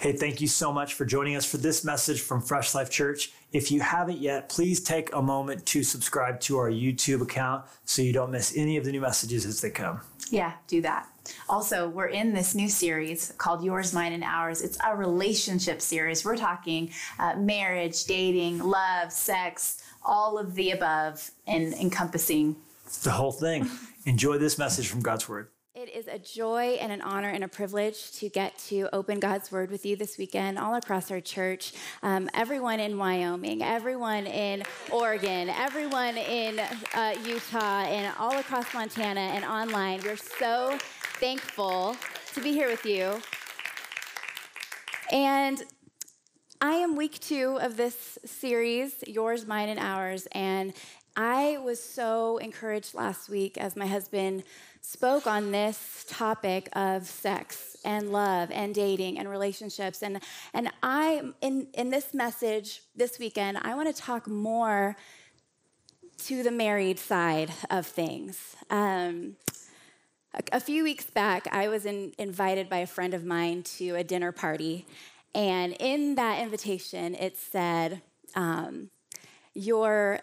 Hey, thank you so much for joining us for this message from Fresh Life Church. If you haven't yet, please take a moment to subscribe to our YouTube account so you don't miss any of the new messages as they come. Yeah, do that. Also, we're in this new series called Yours, Mine, and Ours. It's a relationship series. We're talking uh, marriage, dating, love, sex, all of the above, and encompassing the whole thing. Enjoy this message from God's Word. It is a joy and an honor and a privilege to get to open God's Word with you this weekend all across our church. Um, everyone in Wyoming, everyone in Oregon, everyone in uh, Utah, and all across Montana and online. We're so thankful to be here with you. And I am week two of this series, Yours, Mine, and Ours. And I was so encouraged last week as my husband spoke on this topic of sex and love and dating and relationships. And, and I, in, in this message this weekend, I want to talk more to the married side of things. Um, a, few weeks back, I was in, invited by a friend of mine to a dinner party. And in that invitation, it said, um, Your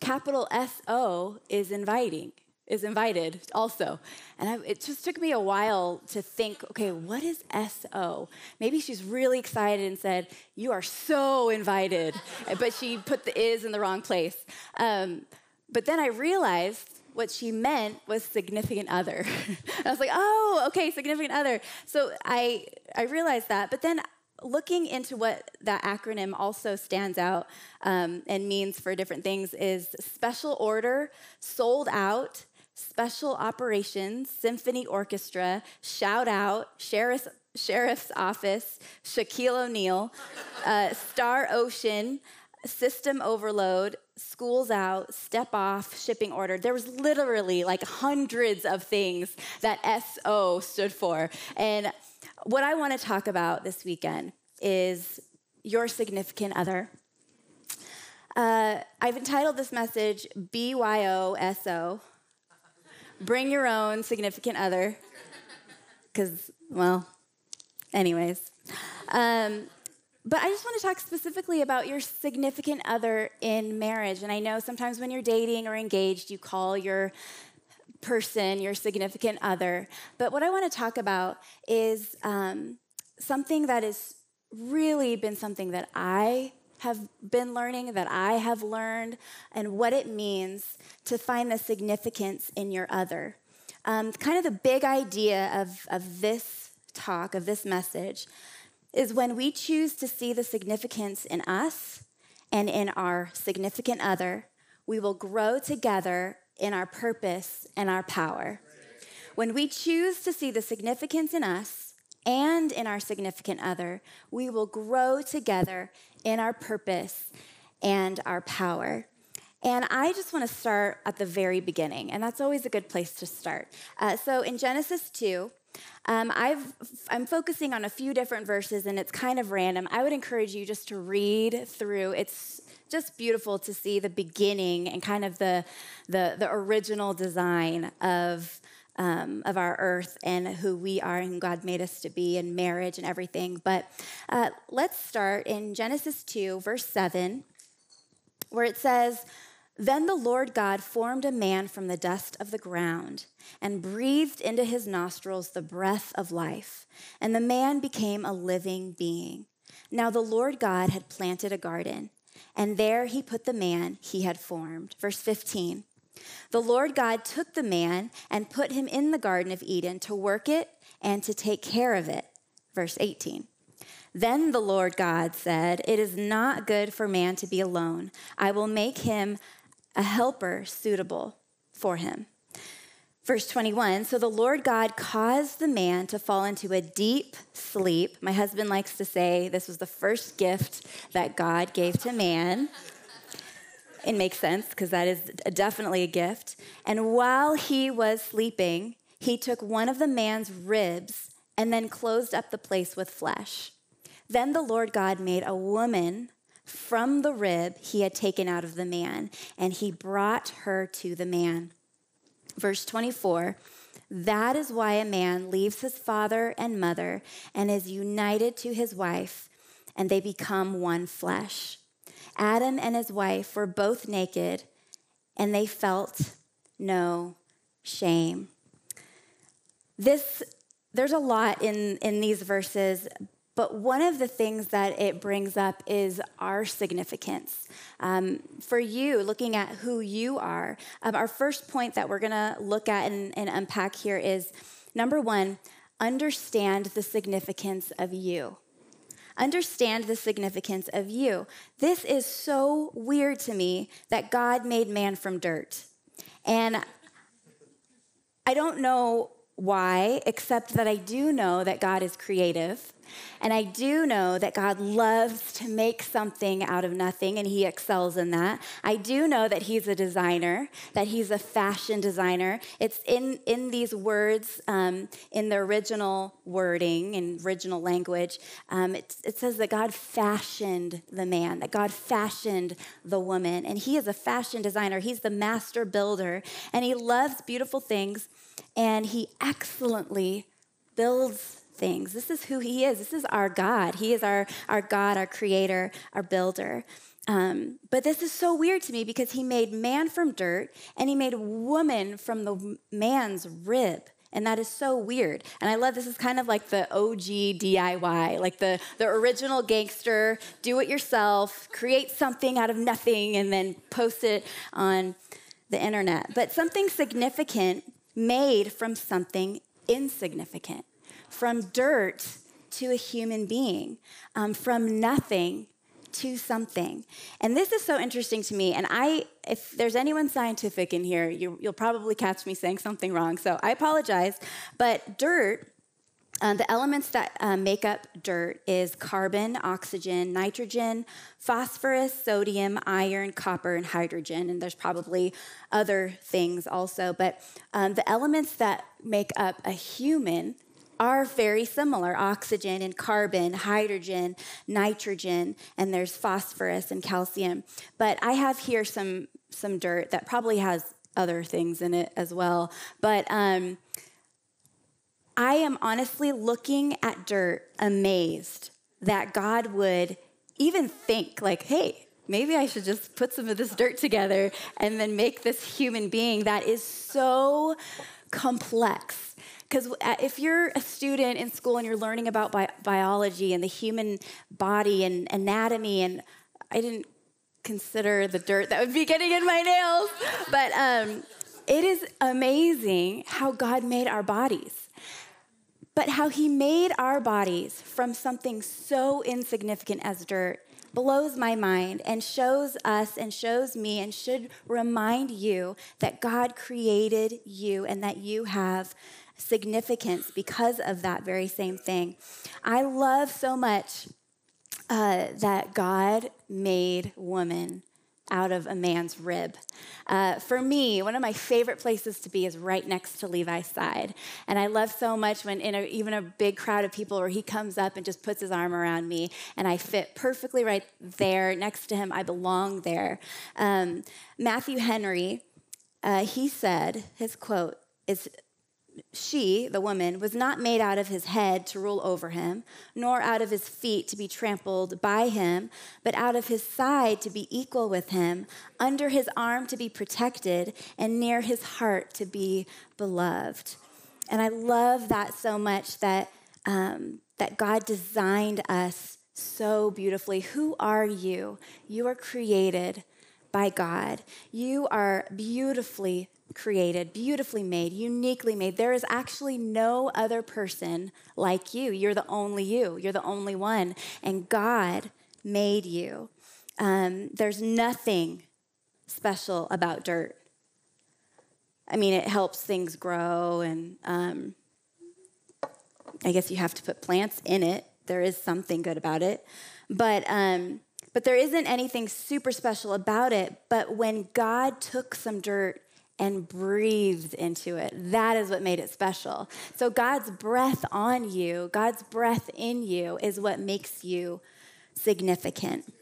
capital S O is inviting is invited also. And I, it just took me a while to think, okay, what is SO? Maybe she's really excited and said, You are so invited. but she put the is in the wrong place. Um, but then I realized what she meant was significant other. I was like, oh, okay, significant other. So I, I realized that. But then looking into what that acronym also stands out um, and means for different things is special order, sold out, Special Operations, Symphony Orchestra, Shout Out, Sheriff's, Sheriff's Office, Shaquille O'Neal, uh, Star Ocean, System Overload, Schools Out, Step Off, Shipping Order. There was literally like hundreds of things that SO stood for. And what I want to talk about this weekend is your significant other. Uh, I've entitled this message BYOSO, Bring your own significant other. Because, well, anyways. Um, but I just want to talk specifically about your significant other in marriage. And I know sometimes when you're dating or engaged, you call your person your significant other. But what I want to talk about is um, something that has really been something that I have been learning, that I have learned, and what it means to find the significance in your other. Um, kind of the big idea of, of this talk, of this message, is when we choose to see the significance in us and in our significant other, we will grow together in our purpose and our power. When we choose to see the significance in us and in our significant other, we will grow together in our purpose and our power. And I just want to start at the very beginning, and that's always a good place to start. Uh, so in Genesis 2, um, i am focusing on a few different verses, and it's kind of random. I would encourage you just to read through. It's just beautiful to see the beginning and kind of the, the, the original design of um, of our earth and who we are and God made us to be and marriage and everything. But uh, let's start in Genesis 2, verse 7, where it says, Then the Lord God formed a man from the dust of the ground and breathed into his nostrils the breath of life, and the man became a living being. Now the Lord God had planted a garden, and there he put the man he had formed. Verse 15. The Lord God took the man and put him in the Garden of Eden to work it and to take care of it. Verse 18. Then the Lord God said, It is not good for man to be alone. I will make him a helper suitable for him. Verse 21 So the Lord God caused the man to fall into a deep sleep. My husband likes to say this was the first gift that God gave to man. It makes sense because that is definitely a gift. And while he was sleeping, he took one of the man's ribs and then closed up the place with flesh. Then the Lord God made a woman from the rib he had taken out of the man, and he brought her to the man. Verse 24 That is why a man leaves his father and mother and is united to his wife, and they become one flesh. Adam and his wife were both naked, and they felt no shame. This there's a lot in, in these verses, but one of the things that it brings up is our significance. Um, for you, looking at who you are, um, our first point that we're going to look at and, and unpack here is number one, understand the significance of you. Understand the significance of you. This is so weird to me that God made man from dirt. And I don't know why, except that I do know that God is creative. And I do know that God loves to make something out of nothing, and He excels in that. I do know that He's a designer, that He's a fashion designer. It's in, in these words, um, in the original wording, in original language, um, it, it says that God fashioned the man, that God fashioned the woman. And He is a fashion designer, He's the master builder, and He loves beautiful things, and He excellently builds things. This is who He is. This is our God. He is our, our God, our creator, our builder. Um, but this is so weird to me because He made man from dirt and He made woman from the man's rib. And that is so weird. And I love this is kind of like the OG DIY, like the, the original gangster, do it yourself, create something out of nothing, and then post it on the internet. But something significant made from something insignificant from dirt to a human being, um, from nothing to something. And this is so interesting to me. And I, if there's anyone scientific in here, you, will probably catch me saying something wrong. So I apologize. But dirt, uh, the elements that uh, make up dirt is carbon, oxygen, nitrogen, phosphorus, sodium, iron, copper, and hydrogen. And there's probably other things also. But um, the elements that make up a human are very similar oxygen and carbon, hydrogen, nitrogen, and there's phosphorus and calcium. But I have here some, some dirt that probably has other things in it as well. But um, I am honestly looking at dirt amazed that God would even think, like, hey, maybe I should just put some of this dirt together and then make this human being that is so complex because uh, if you're a student in school and you're learning about bi- biology and the human body and anatomy, and I didn't consider the dirt that would be getting in my nails, but um, it is amazing how God made our bodies. But how he made our bodies from something so insignificant as dirt blows my mind and shows us and shows me and should remind you that God created you and that you have significance because of that very same thing. I love so much uh, that God made woman out of a man's rib. Uh, for me, one of my favorite places to be is right next to Levi's side. And I love so much when in a, even a big crowd of people where he comes up and just puts his arm around me and I fit perfectly right there next to him. I belong there. Um, Matthew Henry, uh, he said, his quote is she, the woman, was not made out of his head to rule over him, nor out of his feet to be trampled by him, but out of his side to be equal with him, under his arm to be protected, and near his heart to be beloved. And I love that so much that, um, that God designed us so beautifully. Who are you? You are created by God. You are beautifully created, beautifully made, uniquely made. There is actually no other person like you. You're the only you, you're the only one. And God made you. Um, there's nothing special about dirt. I mean, it helps things grow, and um, I guess you have to put plants in it. There is something good about it. But, um, but there isn't anything super special about it. But when God took some dirt and breathed into it. That is what made it special. So, God's breath on you, God's breath in you, is what makes you significant.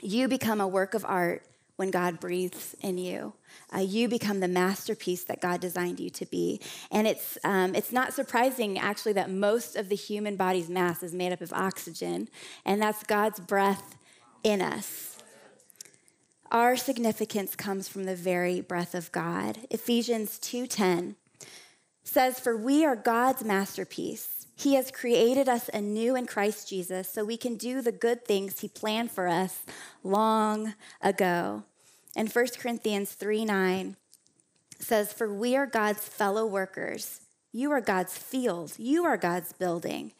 You become a work of art when God breathes in you. Uh, you become the masterpiece that God designed you to be. And it's, um, it's not surprising, actually, that most of the human body's mass is made up of oxygen, and that's God's breath in us. Our significance comes from the very breath of God. Ephesians 2:10 says, "For we are God's masterpiece. He has created us anew in Christ Jesus so we can do the good things he planned for us long ago." And 1 Corinthians 3:9 says, "For we are God's fellow workers. You are God's field. You are God's building."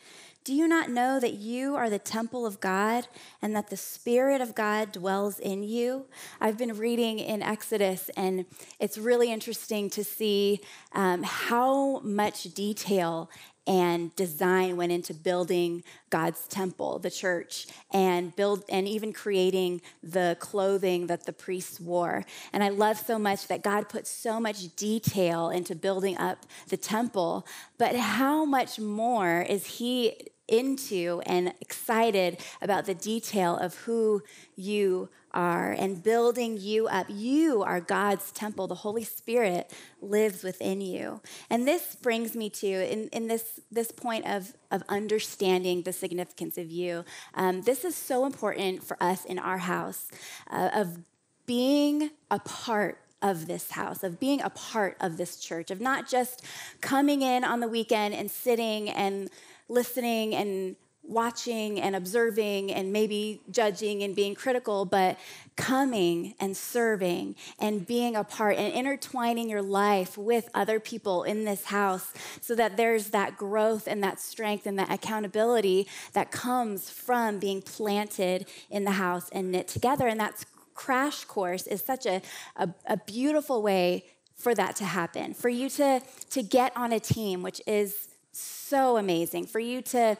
Do you not know that you are the temple of God and that the Spirit of God dwells in you? I've been reading in Exodus, and it's really interesting to see um, how much detail and design went into building God's temple, the church, and build and even creating the clothing that the priests wore. And I love so much that God put so much detail into building up the temple, but how much more is he into and excited about the detail of who you are and building you up. You are God's temple. The Holy Spirit lives within you. And this brings me to, in, in this, this point of, of understanding the significance of you, um, this is so important for us in our house uh, of being a part of this house, of being a part of this church, of not just coming in on the weekend and sitting and listening and watching and observing and maybe judging and being critical, but coming and serving and being a part and intertwining your life with other people in this house so that there's that growth and that strength and that accountability that comes from being planted in the house and knit together. And that's crash course is such a, a, a beautiful way for that to happen, for you to, to get on a team, which is so amazing for you to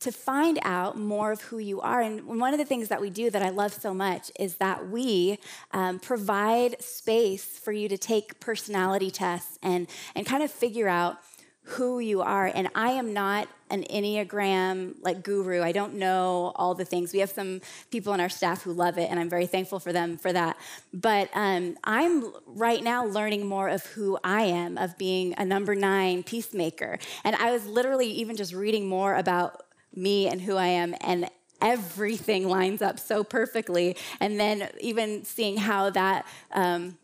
to find out more of who you are. And one of the things that we do that I love so much is that we um, provide space for you to take personality tests and and kind of figure out who you are. And I am not an Enneagram like guru. I don't know all the things. We have some people on our staff who love it, and I'm very thankful for them for that. But um, I'm right now learning more of who I am, of being a number nine peacemaker. And I was literally even just reading more about me and who I am, and everything lines up so perfectly. And then even seeing how that. Um,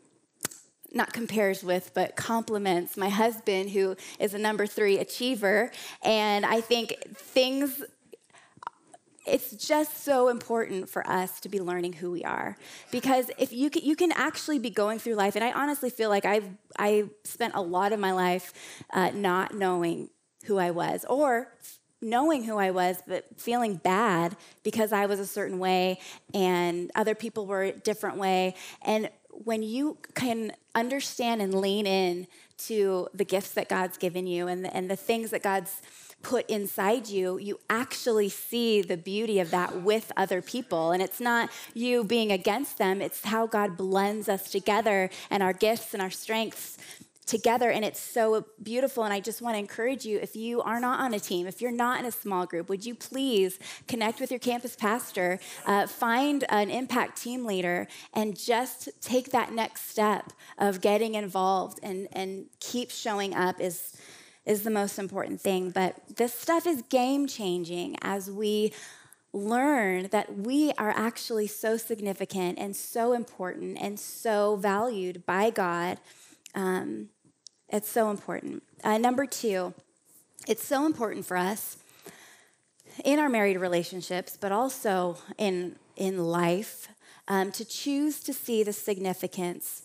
not compares with, but complements my husband, who is a number three achiever. And I think things, it's just so important for us to be learning who we are. Because if you can, you can actually be going through life, and I honestly feel like I've I spent a lot of my life uh, not knowing who I was, or knowing who I was, but feeling bad because I was a certain way and other people were a different way. And when you can understand and lean in to the gifts that God's given you and the, and the things that God's put inside you, you actually see the beauty of that with other people. And it's not you being against them, it's how God blends us together and our gifts and our strengths together and it's so beautiful and i just want to encourage you if you are not on a team if you're not in a small group would you please connect with your campus pastor uh, find an impact team leader and just take that next step of getting involved and, and keep showing up is is the most important thing but this stuff is game changing as we learn that we are actually so significant and so important and so valued by God. Um, it's so important. Uh, number two, it's so important for us in our married relationships, but also in, in life, um, to choose to see the significance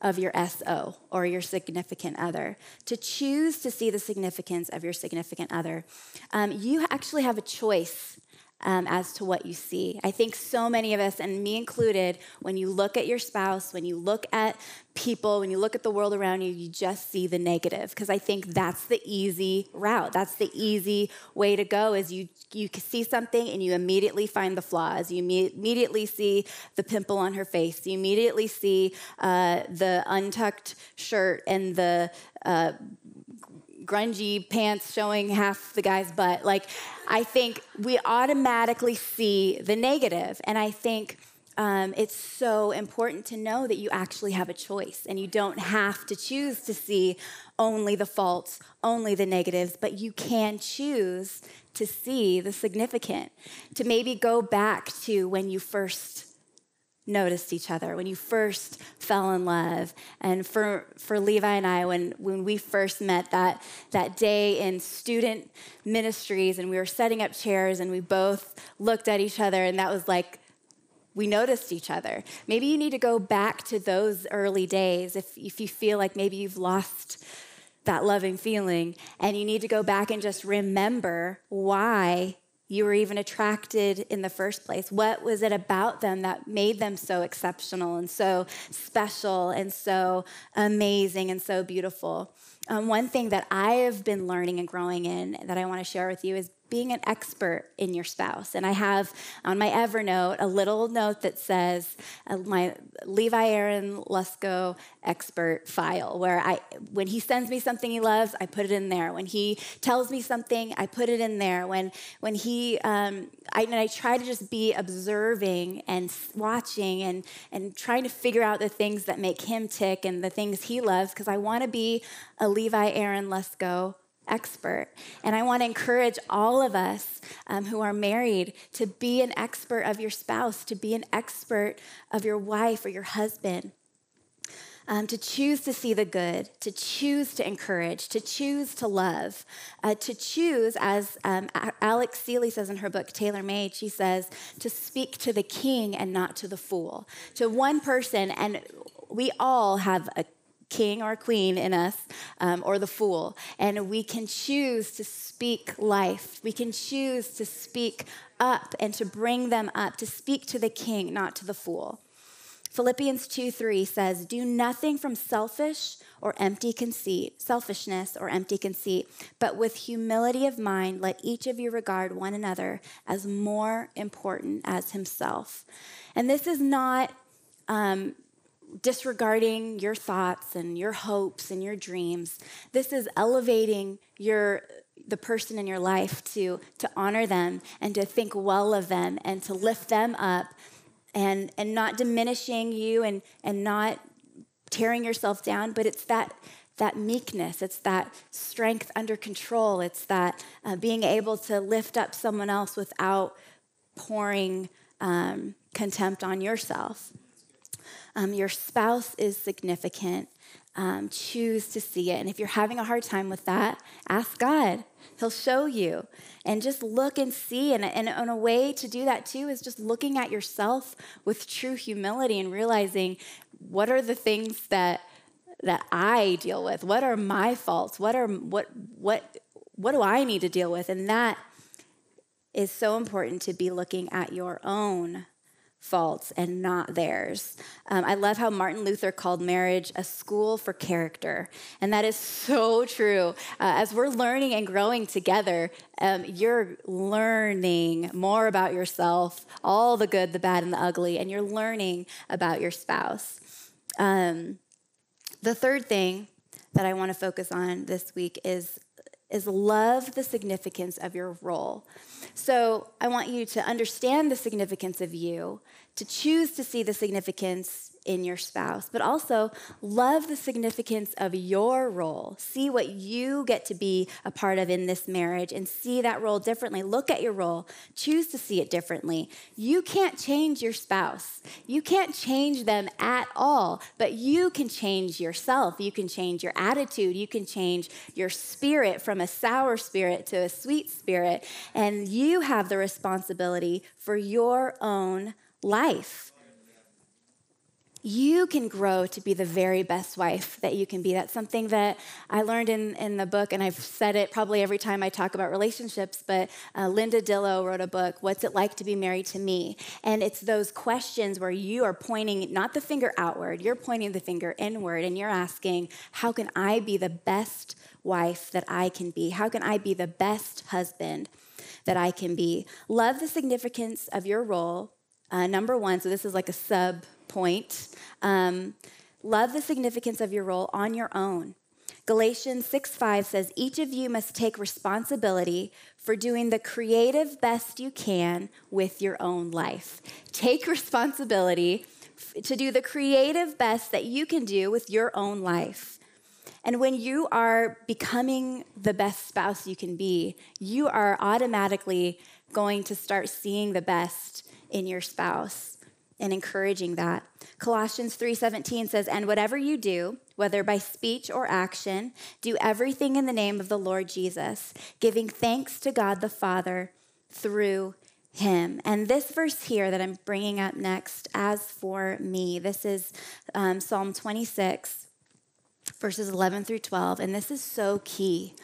of your SO or your significant other, to choose to see the significance of your significant other. Um, you actually have a choice um, as to what you see. I think so many of us, and me included, when you look at your spouse, when you look at people, when you look at the world around you, you just see the negative. Because I think that's the easy route. That's the easy way to go. Is you you see something and you immediately find the flaws. You immediately see the pimple on her face. You immediately see uh, the untucked shirt and the uh, grungy pants showing half the guy's butt. Like, I think we automatically see the negative. And I think um, it's so important to know that you actually have a choice and you don't have to choose to see only the faults, only the negatives, but you can choose to see the significant, to maybe go back to when you first noticed each other, when you first fell in love. And for, for Levi and I, when, when we first met that, that day in student ministries and we were setting up chairs and we both looked at each other, and that was like, we noticed each other. Maybe you need to go back to those early days if, if you feel like maybe you've lost that loving feeling and you need to go back and just remember why you were even attracted in the first place. What was it about them that made them so exceptional and so special and so amazing and so beautiful? Um, one thing that I have been learning and growing in that I want to share with you is being an expert in your spouse. And I have on my Evernote a little note that says uh, my Levi Aaron Lusko expert file, where I, when he sends me something he loves, I put it in there. When he tells me something, I put it in there. When when he, um, I, and I try to just be observing and watching and and trying to figure out the things that make him tick and the things he loves, because I want to be a Levi Aaron Lusko expert. And I want to encourage all of us um, who are married to be an expert of your spouse, to be an expert of your wife or your husband. Um, to choose to see the good, to choose to encourage, to choose to love, uh, to choose, as um, Alex Seeley says in her book, Tailor Made, she says, to speak to the king and not to the fool. To one person, and we all have a king or queen in us um, or the fool. And we can choose to speak life. We can choose to speak up and to bring them up, to speak to the king, not to the fool. Philippians 2 3 says, Do nothing from selfish or empty conceit, selfishness or empty conceit, but with humility of mind, let each of you regard one another as more important as himself. And this is not um, disregarding your thoughts and your hopes and your dreams. This is elevating your the person in your life to to honor them and to think well of them and to lift them up and and not diminishing you and and not tearing yourself down, but it's that that meekness, it's that strength under control, it's that uh, being able to lift up someone else without pouring um, contempt on yourself. Um, your spouse is significant. Um, choose to see it. And if you're having a hard time with that, ask God. He'll show you. And just look and see. And, and, and a way to do that too is just looking at yourself with true humility and realizing what are the things that that I deal with? What are my faults? What are what what what do I need to deal with? And that is so important to be looking at your own faults and not theirs. Um, I love how Martin Luther called marriage a school for character. And that is so true. Uh, as we're learning and growing together, um, you're learning more about yourself, all the good, the bad, and the ugly, and you're learning about your spouse. Um, the third thing that I want to focus on this week is, is love the significance of your role. So I want you to understand the significance of you, to choose to see the significance in your spouse, but also love the significance of your role. See what you get to be a part of in this marriage and see that role differently. Look at your role, choose to see it differently. You can't change your spouse, you can't change them at all, but you can change yourself. You can change your attitude, you can change your spirit from a sour spirit to a sweet spirit, and you have the responsibility for your own life you can grow to be the very best wife that you can be. That's something that I learned in, in the book, and I've said it probably every time I talk about relationships. But uh, Linda Dillow wrote a book, What's It Like to Be Married to Me? And it's those questions where you are pointing not the finger outward, you're pointing the finger inward, and you're asking, How can I be the best wife that I can be? How can I be the best husband that I can be? Love the significance of your role. Uh, number one, so this is like a sub point. Um, love the significance of your role on your own. Galatians 6 5 says, Each of you must take responsibility for doing the creative best you can with your own life. Take responsibility to do the creative best that you can do with your own life. And when you are becoming the best spouse you can be, you are automatically going to start seeing the best in your spouse and encouraging that. Colossians 3:17 says, "And whatever you do, whether by speech or action, do everything in the name of the Lord Jesus, giving thanks to God the Father through him. And this verse here that I'm bringing up next, as for me, this is um, Psalm 26, verses 11 through 12. And this is so key.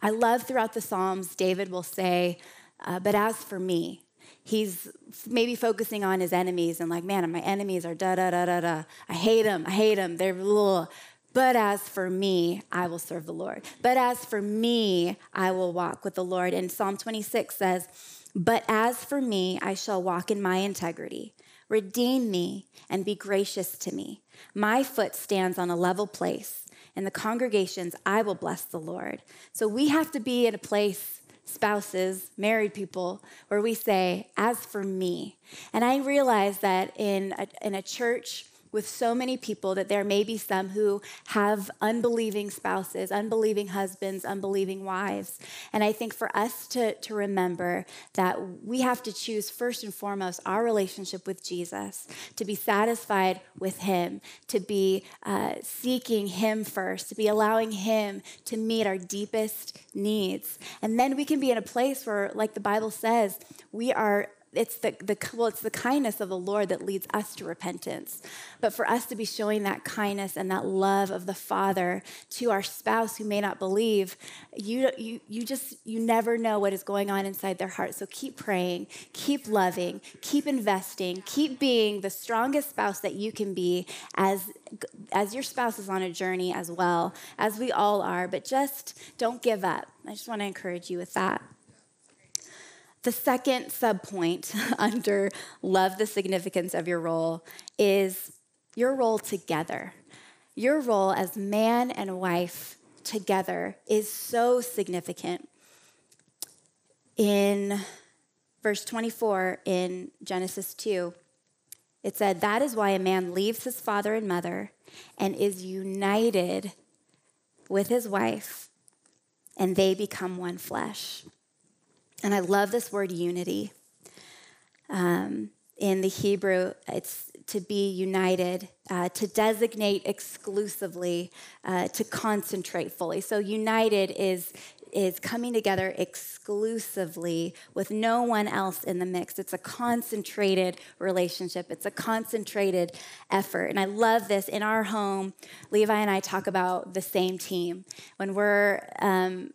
I love throughout the Psalms, David will say, uh, But as for me, he's maybe focusing on his enemies and like, man, my enemies are da da da da da. I hate them. I hate them. They're little. But as for me, I will serve the Lord. But as for me, I will walk with the Lord. And Psalm 26 says, But as for me, I shall walk in my integrity. Redeem me and be gracious to me. My foot stands on a level place. In the congregations, I will bless the Lord. So we have to be in a place spouses, married people, where we say, as for me. And I realize that in a, in a church with so many people that there may be some who have unbelieving spouses, unbelieving husbands, unbelieving wives. And I think for us to, to remember that we have to choose first and foremost our relationship with Jesus, to be satisfied with Him, to be uh, seeking Him first, to be allowing Him to meet our deepest needs. And then we can be in a place where, like the Bible says, we are it's the, the well it's the kindness of the lord that leads us to repentance. But for us to be showing that kindness and that love of the father to our spouse who may not believe you you you just you never know what is going on inside their heart. So keep praying keep loving keep investing keep being the strongest spouse that you can be as as your spouse is on a journey as well as we all are. But just don't give up. I just want to encourage you with that the second subpoint under love the significance of your role is your role together. Your role as man and wife together is so significant. In verse 24 in Genesis 2, it said, That is why a man leaves his father and mother and is united with his wife, and they become one flesh. And I love this word unity. Um, in the Hebrew, it's to be united, uh, to designate exclusively, uh, to concentrate fully. So united is is coming together exclusively with no one else in the mix. It's a concentrated relationship. It's a concentrated effort. And I love this. In our home, Levi and I talk about the same team. When we're um,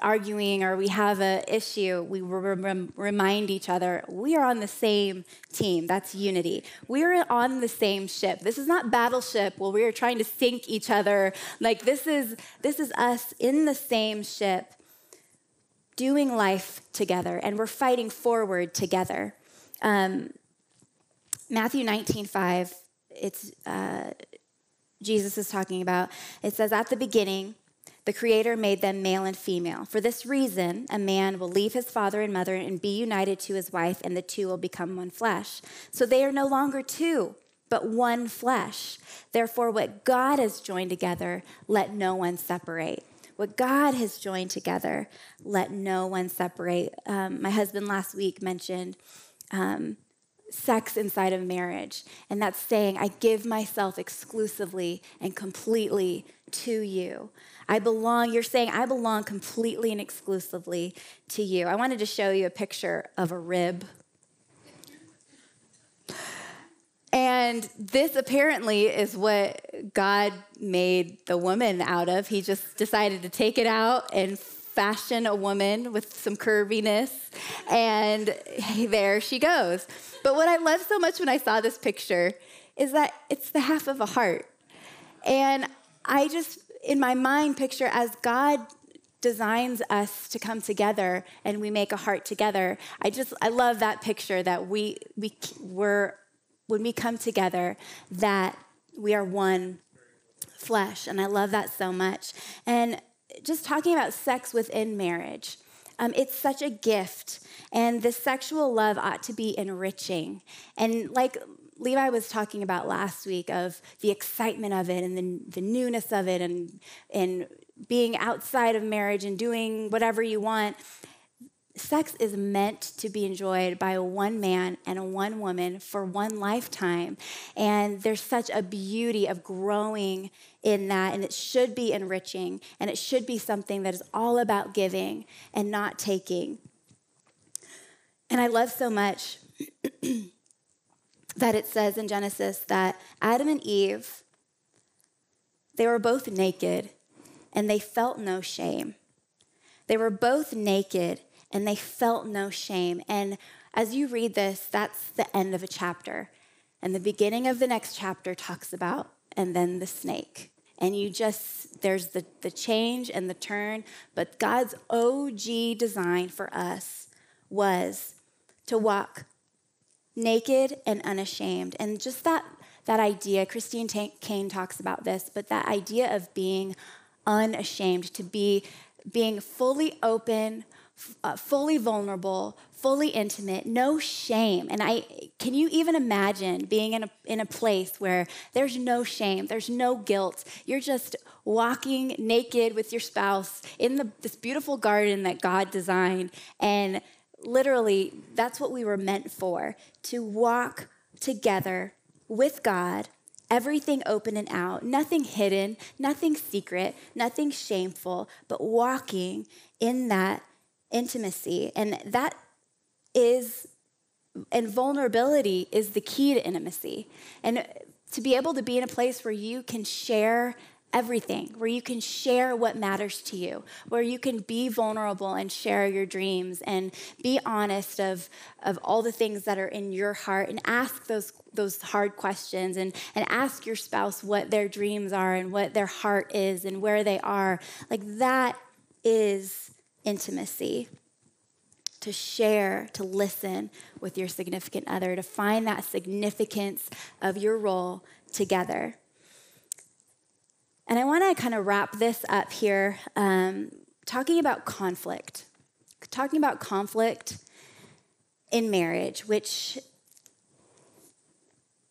arguing or we have an issue, we rem- remind each other we are on the same team. That's unity. We are on the same ship. This is not battleship where we are trying to sink each other. Like this is this is us in the same ship, doing life together, and we're fighting forward together. Um, Matthew 19, 5, it's uh, Jesus is talking about. It says, At the beginning, the Creator made them male and female. For this reason, a man will leave his father and mother and be united to his wife, and the two will become one flesh. So they are no longer two, but one flesh. Therefore, what God has joined together, let no one separate. What God has joined together, let no one separate. Um, my husband last week mentioned um, sex inside of marriage. And that's saying, I give myself exclusively and completely to you. I belong, you're saying, I belong completely and exclusively to you. I wanted to show you a picture of a rib. And this apparently is what God made the woman out of. He just decided to take it out and fashion a woman with some curviness, and there she goes. But what I love so much when I saw this picture is that it's the half of a heart. And I just, in my mind, picture as God designs us to come together and we make a heart together. I just, I love that picture that we, we were, when we come together, that we are one flesh. And I love that so much. And just talking about sex within marriage, um, it's such a gift. And the sexual love ought to be enriching. And like Levi was talking about last week of the excitement of it and the, the newness of it and, and being outside of marriage and doing whatever you want. Sex is meant to be enjoyed by a one man and a one woman for one lifetime. And there's such a beauty of growing in that, and it should be enriching, and it should be something that is all about giving and not taking. And I love so much that it says in Genesis that Adam and Eve, they were both naked and they felt no shame. They were both naked and they felt no shame. And as you read this, that's the end of a chapter. And the beginning of the next chapter talks about, and then the snake. And you just, there's the, the change and the turn. But God's OG design for us was to walk naked and unashamed. And just that, that idea, Christine Caine talks about this, but that idea of being unashamed, to be being fully open, uh, fully vulnerable, fully intimate, no shame. And I can you even imagine being in a in a place where there's no shame, there's no guilt. You're just walking naked with your spouse in the, this beautiful garden that God designed and literally, that's what we were meant for to walk together with God, everything open and out, nothing hidden, nothing secret, nothing shameful, but walking in that intimacy. And that is, and vulnerability is the key to intimacy. And to be able to be in a place where you can share everything, where you can share what matters to you, where you can be vulnerable and share your dreams and be honest of, of all the things that are in your heart and ask those, those hard questions and, and ask your spouse what their dreams are and what their heart is and where they are. Like that is intimacy. To share, to listen with your significant other, to find that significance of your role together. And I want to kind of wrap this up here, um, talking about conflict. Talking about conflict in marriage, which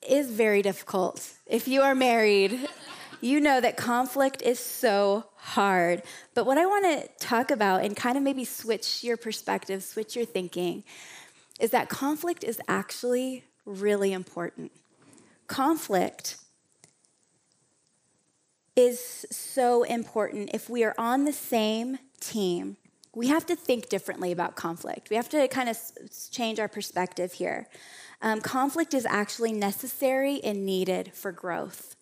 is very difficult. If you are married, you know that conflict is so hard. But what I want to talk about and kind of maybe switch your perspective, switch your thinking, is that conflict is actually really important. Conflict is so important. If we are on the same team, we have to think differently about conflict. We have to kind of change our perspective here. Um, conflict is actually necessary and needed for growth.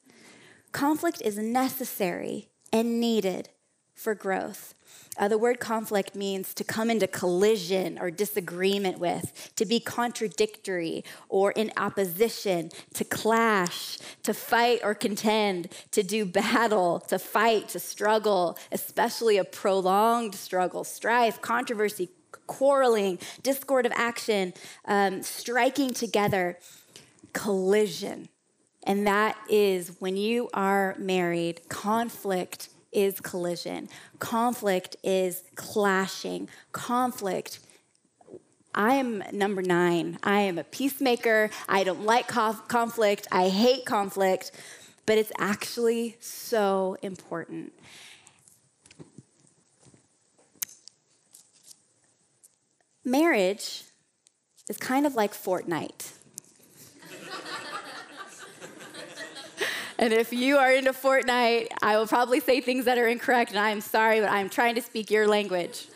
Conflict is necessary and needed for growth. Uh, the word conflict means to come into collision or disagreement with, to be contradictory or in opposition, to clash, to fight or contend, to do battle, to fight, to struggle, especially a prolonged struggle, strife, controversy, quarreling, discord of action, um, striking together, collision. And that is when you are married, conflict is collision. Conflict is clashing. Conflict I am number nine. I am a peacemaker. I don't like conflict. I hate conflict, but it's actually so important. Marriage is kind of like Fortnite. And if you are into Fortnite, I will probably say things that are incorrect, and I am sorry, but I'm trying to speak your language.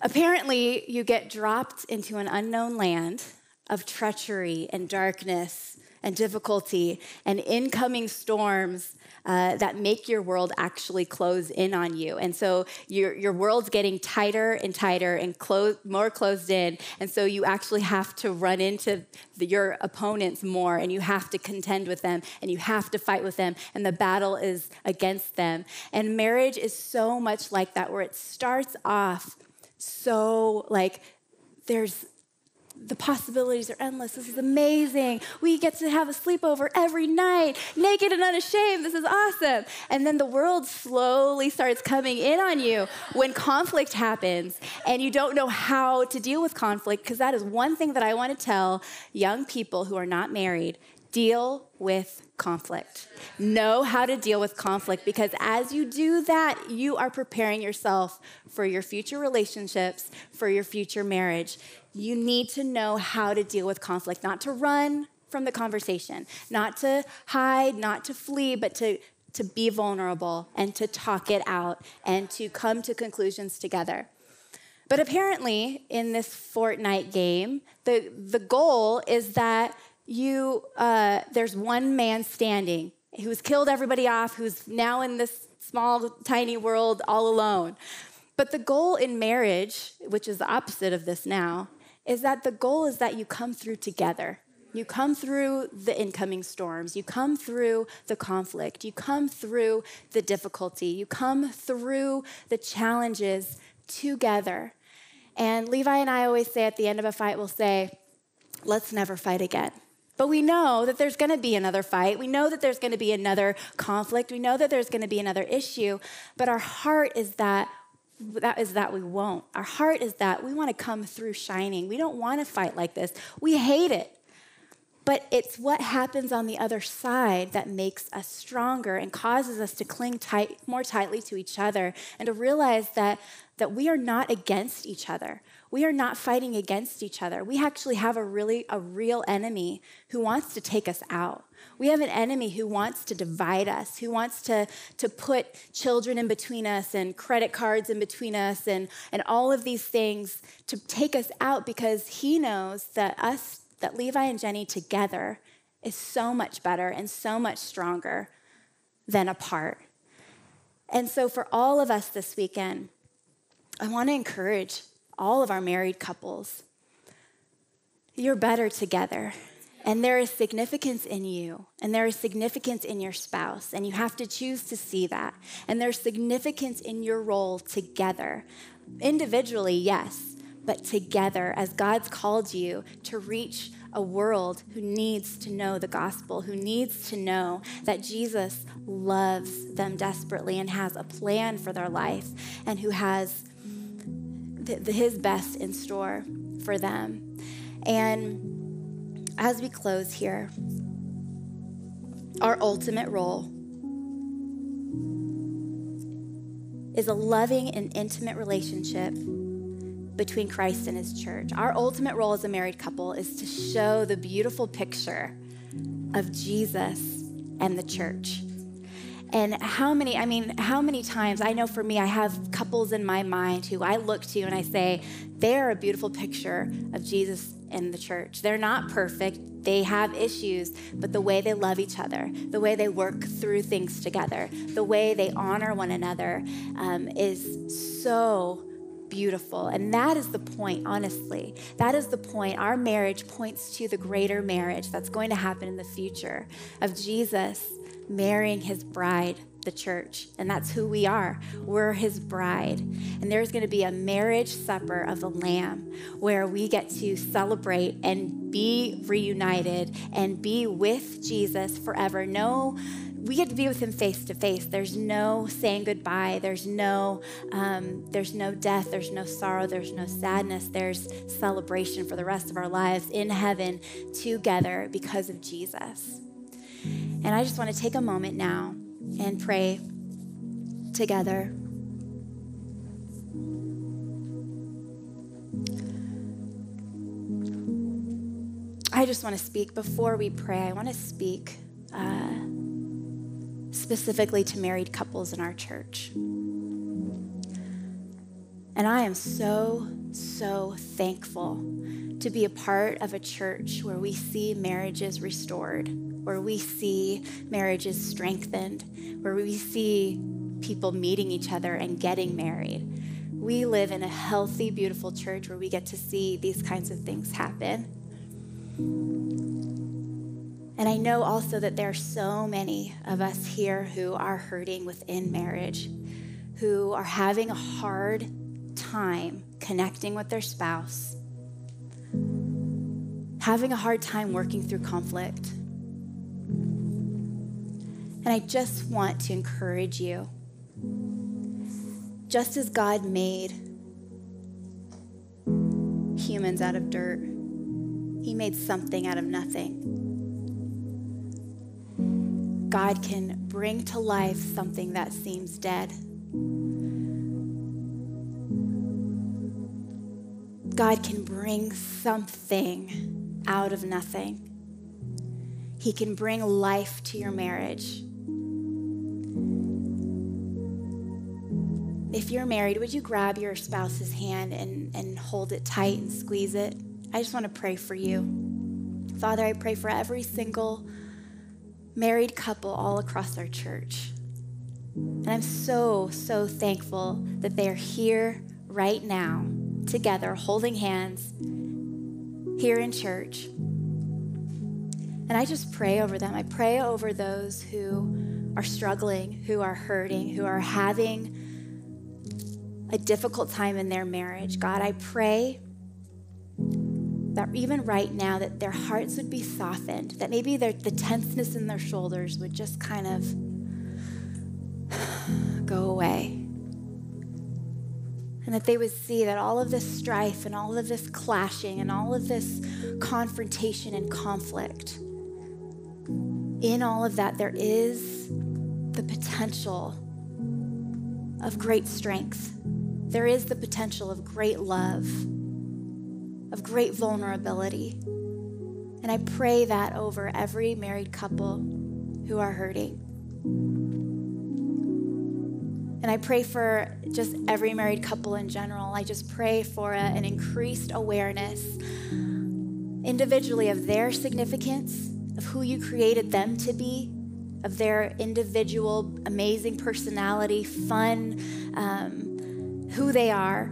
Apparently, you get dropped into an unknown land of treachery and darkness and difficulty and incoming storms uh, that make your world actually close in on you. And so your, your world's getting tighter and tighter and close, more closed in. And so you actually have to run into the, your opponents more and you have to contend with them and you have to fight with them. And the battle is against them. And marriage is so much like that, where it starts off so like there's the possibilities are endless. This is amazing. We get to have a sleepover every night, naked and unashamed. This is awesome. And then the world slowly starts coming in on you when conflict happens and you don't know how to deal with conflict, because that is one thing that I want to tell young people who are not married deal with conflict. Know how to deal with conflict because as you do that, you are preparing yourself for your future relationships, for your future marriage. You need to know how to deal with conflict, not to run from the conversation, not to hide, not to flee, but to, to be vulnerable and to talk it out and to come to conclusions together. But apparently, in this Fortnite game, the, the goal is that you uh, there's one man standing who's killed everybody off, who's now in this small, tiny world all alone. But the goal in marriage, which is the opposite of this now, is that the goal is that you come through together. You come through the incoming storms. You come through the conflict. You come through the difficulty. You come through the challenges together. And Levi and I always say at the end of a fight, we'll say, let's never fight again. But we know that there's going to be another fight. We know that there's going to be another conflict. We know that there's going to be another issue. But our heart is that that is that we won't. Our heart is that we want to come through shining. We don't want to fight like this. We hate it. But it's what happens on the other side that makes us stronger and causes us to cling tight, more tightly to each other and to realize that, that we are not against each other we are not fighting against each other. We actually have a really a real enemy who wants to take us out. We have an enemy who wants to divide us, who wants to, to put children in between us and credit cards in between us and, and all of these things to take us out because he knows that us, that Levi and Jennie together is so much better and so much stronger than apart. And so for all of us this weekend, I want to encourage all of our married couples. You're better together. And there is significance in you, and there is significance in your spouse, and you have to choose to see that. And there's significance in your role together. Individually, yes, but together as God's called you to reach a world who needs to know the gospel, who needs to know that Jesus loves them desperately and has a plan for their life, and who has his best in store for them. And as we close here, our ultimate role is a loving and intimate relationship between Christ and his church. Our ultimate role as a married couple is to show the beautiful picture of Jesus and the church. And how many, I mean, how many times, I know for me, I have couples in my mind who I look to and I say, they're a beautiful picture of Jesus in the church. They're not perfect, they have issues, but the way they love each other, the way they work through things together, the way they honor one another um, is so beautiful. And that is the point, honestly. That is the point. Our marriage points to the greater marriage that's going to happen in the future of Jesus marrying his bride, the church. And that's who we are. We're his bride. And there's going to be a marriage supper of the Lamb where we get to celebrate and be reunited and be with Jesus forever. No, we get to be with him face to face. There's no saying goodbye. There's no, um, there's no death. There's no sorrow. There's no sadness. There's celebration for the rest of our lives in heaven together because of Jesus. And I just want to take a moment now and pray together. I just want to speak before we pray. I want to speak uh, specifically to married couples in our church. And I am so, so thankful to be a part of a church where we see marriages restored where we see marriages strengthened, where we see people meeting each other and getting married. We live in a healthy, beautiful church where we get to see these kinds of things happen. And I know also that there are so many of us here who are hurting within marriage, who are having a hard time connecting with their spouse having a hard time working through conflict. And I just want to encourage you. Just as God made humans out of dirt, He made something out of nothing. God can bring to life something that seems dead. God can bring something out of nothing. He can bring life to your marriage. If you're married, would you grab your spouse's hand and, and hold it tight and squeeze it? I just want to pray for you. Father, I pray for every single married couple all across our church. And I'm so, so thankful that they're here right now together, holding hands here in church. And I just pray over them. I pray over those who are struggling, who are hurting, who are having a difficult time in their marriage. God, I pray that even right now that their hearts would be softened, that maybe their, the tenseness in their shoulders would just kind of go away and that they would see that all of this strife and all of this clashing and all of this confrontation and conflict, in all of that, there is the potential of great strength. There is the potential of great love, of great vulnerability. And I pray that over every married couple who are hurting. And I pray for just every married couple in general. I just pray for a, an increased awareness individually of their significance, of who you created them to be, of their individual amazing personality, fun, um, who they are,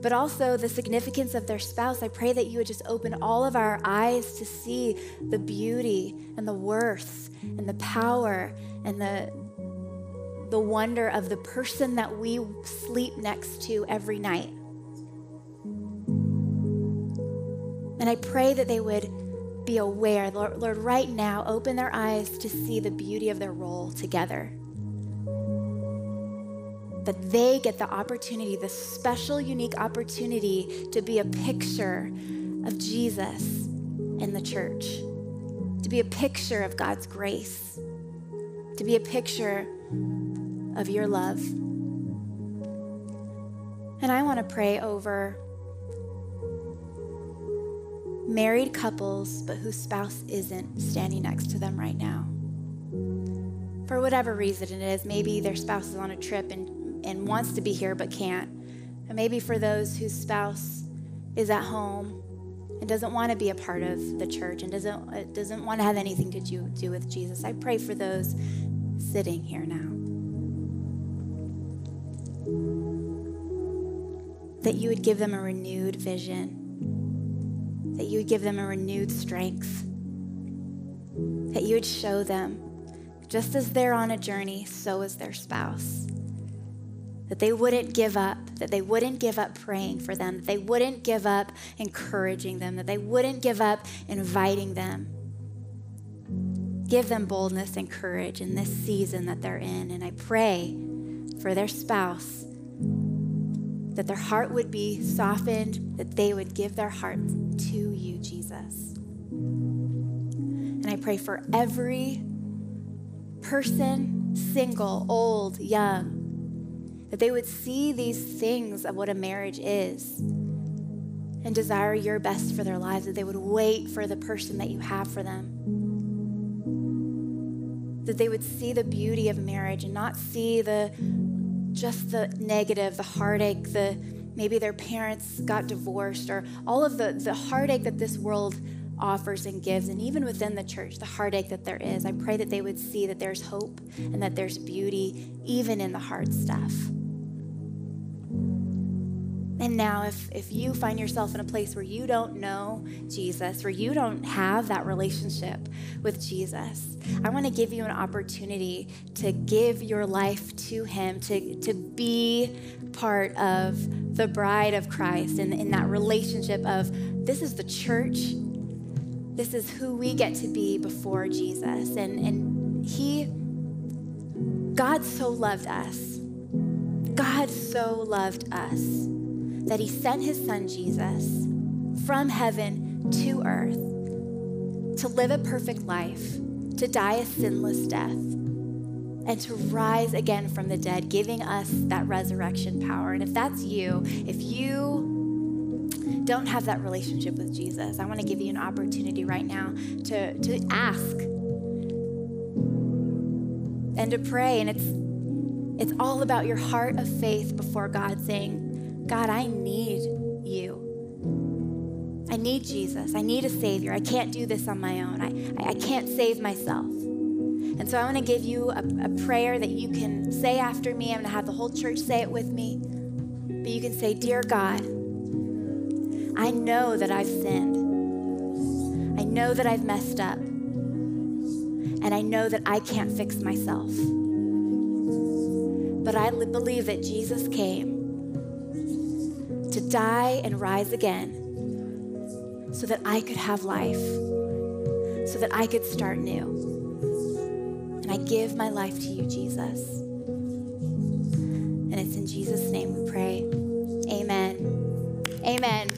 but also the significance of their spouse. I pray that you would just open all of our eyes to see the beauty and the worth and the power and the, the wonder of the person that we sleep next to every night. And I pray that they would be aware, Lord, Lord, right now, open their eyes to see the beauty of their role together. That they get the opportunity, the special, unique opportunity to be a picture of Jesus in the church, to be a picture of God's grace, to be a picture of your love. And I want to pray over married couples, but whose spouse isn't standing next to them right now. For whatever reason it is, maybe their spouse is on a trip and, and wants to be here but can't. And maybe for those whose spouse is at home and doesn't want to be a part of the church and doesn't, uh, doesn't want to have anything to do, do with Jesus. I pray for those sitting here now. That you would give them a renewed vision, that you would give them a renewed strength, that you would show them, just as they're on a journey, so is their spouse. That they wouldn't give up, that they wouldn't give up praying for them, that they wouldn't give up encouraging them, that they wouldn't give up inviting them. Give them boldness and courage in this season that they're in. And I pray for their spouse that their heart would be softened, that they would give their heart to you, Jesus. And I pray for every person, single, old, young, that they would see these things of what a marriage is and desire your best for their lives, that they would wait for the person that you have for them. That they would see the beauty of marriage and not see the just the negative, the heartache, the maybe their parents got divorced, or all of the, the heartache that this world offers and gives, and even within the church, the heartache that there is. I pray that they would see that there's hope and that there's beauty even in the hard stuff. And now, if, if you find yourself in a place where you don't know Jesus, where you don't have that relationship with Jesus, I want to give you an opportunity to give your life to Him, to, to be part of the bride of Christ and in that relationship of this is the church, this is who we get to be before Jesus. And, and He, God so loved us. God so loved us that He sent His Son Jesus from heaven to earth to live a perfect life, to die a sinless death, and to rise again from the dead, giving us that resurrection power. And if that's you, if you don't have that relationship with Jesus, I want to give you an opportunity right now to, to ask and to pray. And it's it's all about your heart of faith before God saying, God, I need you. I need Jesus. I need a Savior. I can't do this on my own. I, I can't save myself. And so I want to give you a, a prayer that you can say after me. I'm going to have the whole church say it with me. But you can say, Dear God, I know that I've sinned. I know that I've messed up. And I know that I can't fix myself. But I believe that Jesus came to die and rise again so that I could have life, so that I could start new. And I give my life to you, Jesus. And it's in Jesus' name we pray. Amen. Amen.